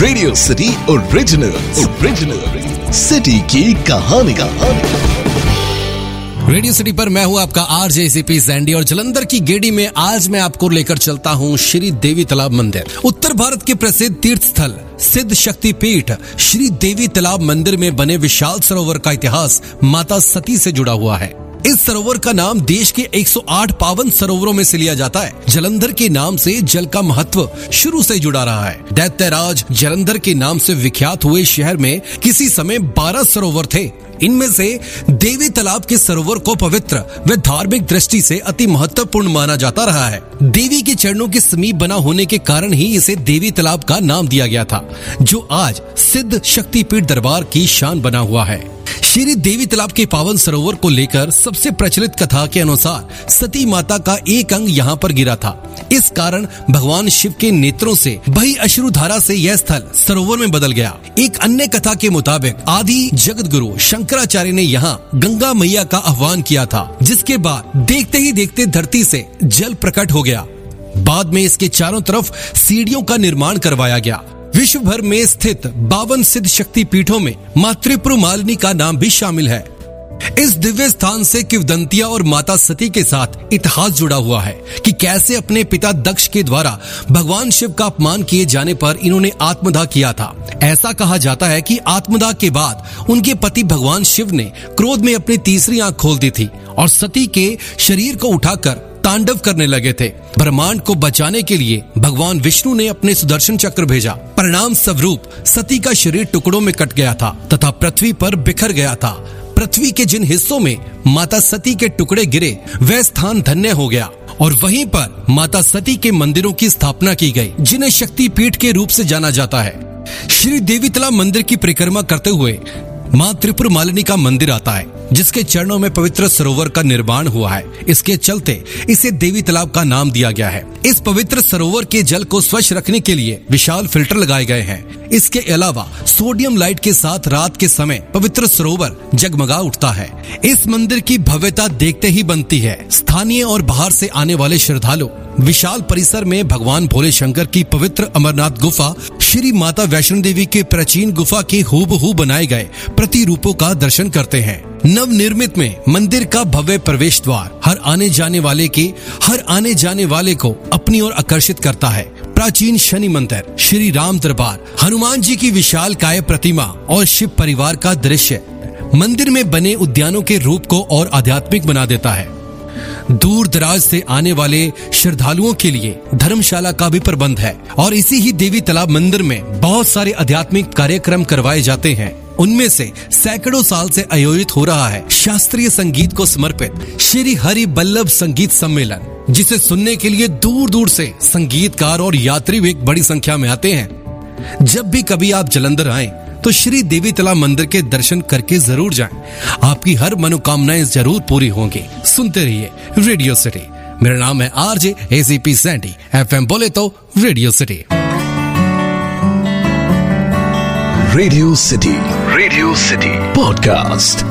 Radio city original original city की कहानी। का रेडियो सिटी पर मैं हूँ आपका R J C P Sandy और जलंधर की गेड़ी में आज मैं आपको लेकर चलता हूँ श्री देवी तालाब मंदिर। उत्तर भारत के प्रसिद्ध तीर्थ स्थल सिद्ध शक्ति पीठ, श्री देवी तालाब मंदिर में बने विशाल सरोवर का इतिहास माता सती से जुड़ा हुआ है। इस सरोवर का नाम देश के 108 पावन सरोवरों में से लिया जाता है। जलंधर के नाम से जल का महत्व शुरू से जुड़ा रहा है। दैत्यराज जलंधर के नाम से विख्यात हुए शहर में किसी समय 12 सरोवर थे। इनमें से देवी तालाब के सरोवर को पवित्र व धार्मिक दृष्टि से अति महत्वपूर्ण माना जाता रहा है। देवी के चरणों के समीप बना होने के कारण ही इसे देवी तालाब का नाम दिया गया था, जो आज सिद्ध शक्तिपीठ दरबार की शान बना हुआ है। श्री देवी तालाब के पावन सरोवर को लेकर सबसे प्रचलित कथा के अनुसार सती माता का एक अंग यहाँ पर गिरा था। इस कारण भगवान शिव के नेत्रों से, बही अश्रु धारा से यह स्थल सरोवर में बदल गया। एक अन्य कथा के मुताबिक आदि जगत गुरु शंकराचार्य ने यहाँ गंगा मैया का आह्वान किया था, जिसके बाद देखते ही देखते धरती से जल प्रकट हो गया। बाद में इसके चारों तरफ़ सीढ़ियों का निर्माण करवाया गया। विश्व भर में स्थित बावन सिद्ध शक्ति पीठों में माँ त्रिपुर मालिनी का नाम भी शामिल है। इस दिव्य स्थान से किवदंतिया और माता सती के साथ इतिहास जुड़ा हुआ है कि कैसे अपने पिता दक्ष के द्वारा भगवान शिव का अपमान किए जाने पर इन्होंने आत्मदाह किया था। ऐसा कहा जाता है कि आत्मदाह के बाद उनके पति भगवान शिव ने क्रोध में अपनी तीसरी आँख खोल दी थी और सती के शरीर को उठाकर तांडव करने लगे थे। ब्रह्मांड को बचाने के लिए भगवान विष्णु ने अपने सुदर्शन चक्र भेजा। परिणाम स्वरूप सती का शरीर टुकड़ों में कट गया था तथा पृथ्वी पर बिखर गया था। पृथ्वी के जिन हिस्सों में माता सती के टुकड़े गिरे, वह स्थान धन्य हो गया। और वहीं पर माता सती के मंदिरों की स्थापना की गई, जिन्हें शक्ति पीठ के रूप से जाना जाता है। श्री देवीतला मंदिर की परिक्रमा करते हुए माँ त्रिपुर मालिनी का मंदिर आता है। जिसके चरणों में पवित्र सरोवर का निर्माण हुआ है। इसके चलते इसे देवी तालाब का नाम दिया गया है। इस पवित्र सरोवर के जल को स्वच्छ रखने के लिए विशाल फ़िल्टर लगाए गए हैं। इसके अलावा सोडियम लाइट के साथ रात के समय पवित्र सरोवर जगमगा उठता है। इस मंदिर की भव्यता देखते ही बनती है। स्थानीय और बाहर से आने वाले श्रद्धालु विशाल परिसर में भगवान भोले शंकर की पवित्र अमरनाथ गुफा, श्री माता वैष्णो देवी के प्राचीन गुफा के हूबहू बनाए गए प्रतिरूपों का दर्शन करते हैं। नव निर्मित में मंदिर का भव्य प्रवेश द्वार हर आने जाने वाले के, हर आने जाने वाले को अपनी ओर आकर्षित करता है। प्राचीन शनि मंदिर, श्री राम दरबार, हनुमान जी की विशाल काय प्रतिमा और शिव परिवार का दृश्य मंदिर में बने उद्यानों के रूप को और आध्यात्मिक बना देता है। दूर दराज से आने वाले श्रद्धालुओं के लिए धर्मशाला का भी प्रबंध है और इसी ही देवी तालाब मंदिर में बहुत सारे आध्यात्मिक कार्यक्रम करवाए जाते हैं। उनमें से सैकड़ों साल से आयोजित हो रहा है शास्त्रीय संगीत को समर्पित श्री हरि बल्लभ संगीत सम्मेलन, जिसे सुनने के लिए दूर दूर से संगीतकार और यात्री भी एक बड़ी संख्या में आते हैं। जब भी कभी आप जलंधर आए तो श्री देवी तला मंदिर के दर्शन करके ज़रूर जाएँ। आपकी हर मनोकामनाएँ ज़रूर पूरी होंगी। सुनते रहिए रेडियो सिटी। मेरा नाम है आरजे एसीपी सैंडी एफएम बोले तो radio city. Radio city. Radio city podcast